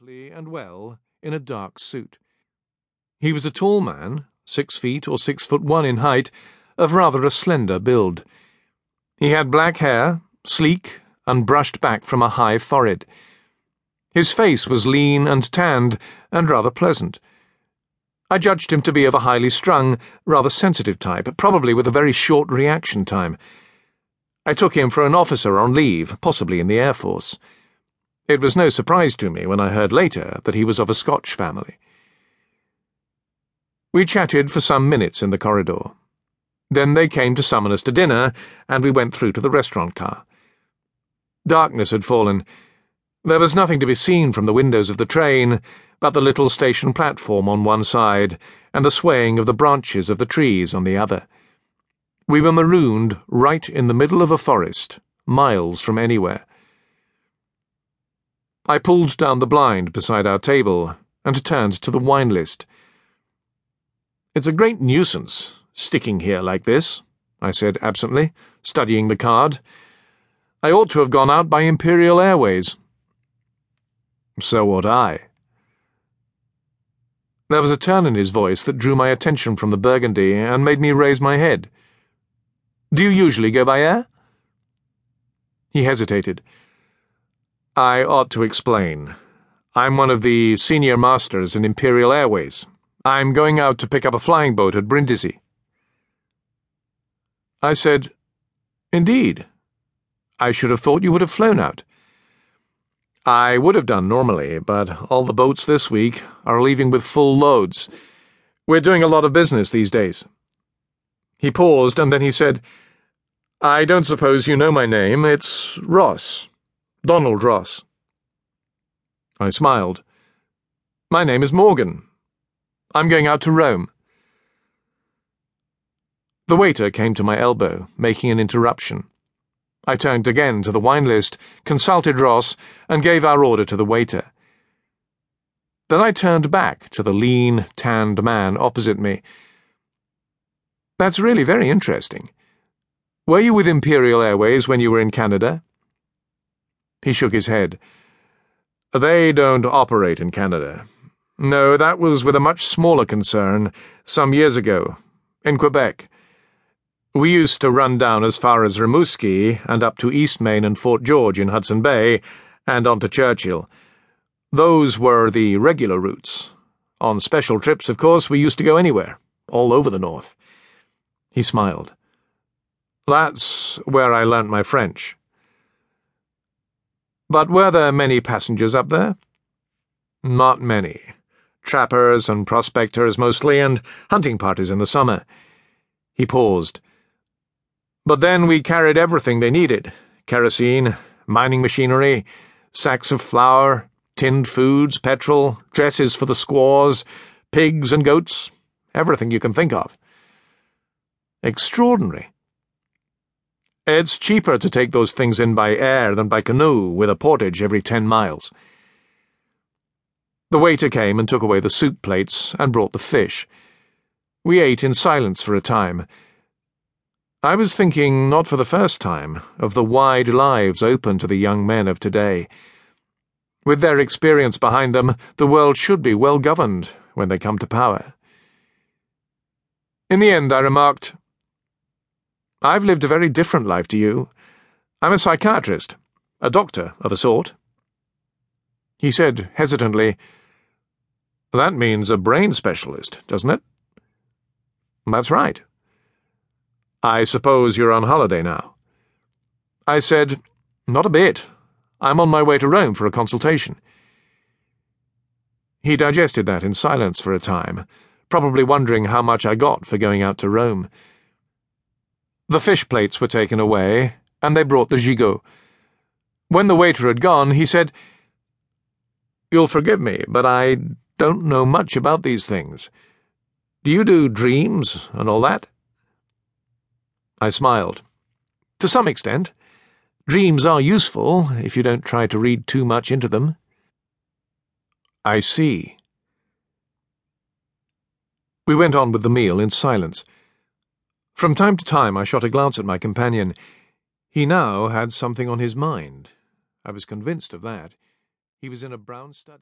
and well in a dark suit. He was a tall man, six feet or six foot one in height, of rather a slender build. He had black hair, sleek and brushed back from a high forehead. His face was lean and tanned and rather pleasant. I judged him to be of a highly strung, rather sensitive type, probably with a very short reaction time. I took him for an officer on leave, possibly in the Air Force. It was no surprise to me when I heard later that he was of a Scotch family. We chatted for some minutes in the corridor. Then they came to summon us to dinner, and we went through to the restaurant car. Darkness had fallen. There was nothing to be seen from the windows of the train but the little station platform on one side and the swaying of the branches of the trees on the other. We were marooned right in the middle of a forest, miles from anywhere. I pulled down the blind beside our table and turned to the wine list. It's a great nuisance, sticking here like this, I said absently, studying the card. I ought to have gone out by Imperial Airways. So ought I. There was a turn in his voice that drew my attention from the burgundy and made me raise my head. Do you usually go by air? He hesitated. I ought to explain. I'm one of the senior masters in Imperial Airways. I'm going out to pick up a flying boat at Brindisi. I said, Indeed. I should have thought you would have flown out. I would have done normally, but all the boats this week are leaving with full loads. We're doing a lot of business these days. He paused, and then he said, I don't suppose you know my name. It's Ross. Donald Ross. I smiled. My name is Morgan. I'm going out to Rome. The waiter came to my elbow, making an interruption. I turned again to the wine list, consulted Ross, and gave our order to the waiter. Then I turned back to the lean, tanned man opposite me. That's really very interesting. Were you with Imperial Airways when you were in Canada? He shook his head. They don't operate in Canada. No, that was with a much smaller concern some years ago, in Quebec. We used to run down as far as Rimouski and up to Eastmain and Fort George in Hudson Bay and on to Churchill. Those were the regular routes. On special trips, of course, we used to go anywhere, all over the north. He smiled. That's where I learnt my French. But were there many passengers up there? Not many. Trappers and prospectors mostly, and hunting parties in the summer. He paused. But then we carried everything they needed kerosene, mining machinery, sacks of flour, tinned foods, petrol, dresses for the squaws, pigs and goats, everything you can think of. Extraordinary. It's cheaper to take those things in by air than by canoe with a portage every ten miles. The waiter came and took away the soup plates and brought the fish. We ate in silence for a time. I was thinking, not for the first time, of the wide lives open to the young men of today. With their experience behind them, the world should be well governed when they come to power. In the end, I remarked, I've lived a very different life to you. I'm a psychiatrist, a doctor of a sort. He said hesitantly, That means a brain specialist, doesn't it? That's right. I suppose you're on holiday now. I said, Not a bit. I'm on my way to Rome for a consultation. He digested that in silence for a time, probably wondering how much I got for going out to Rome. The fish plates were taken away, and they brought the gigot. When the waiter had gone, he said, You'll forgive me, but I don't know much about these things. Do you do dreams and all that? I smiled. To some extent. Dreams are useful if you don't try to read too much into them. I see. We went on with the meal in silence. From time to time, I shot a glance at my companion. He now had something on his mind. I was convinced of that. He was in a brown study.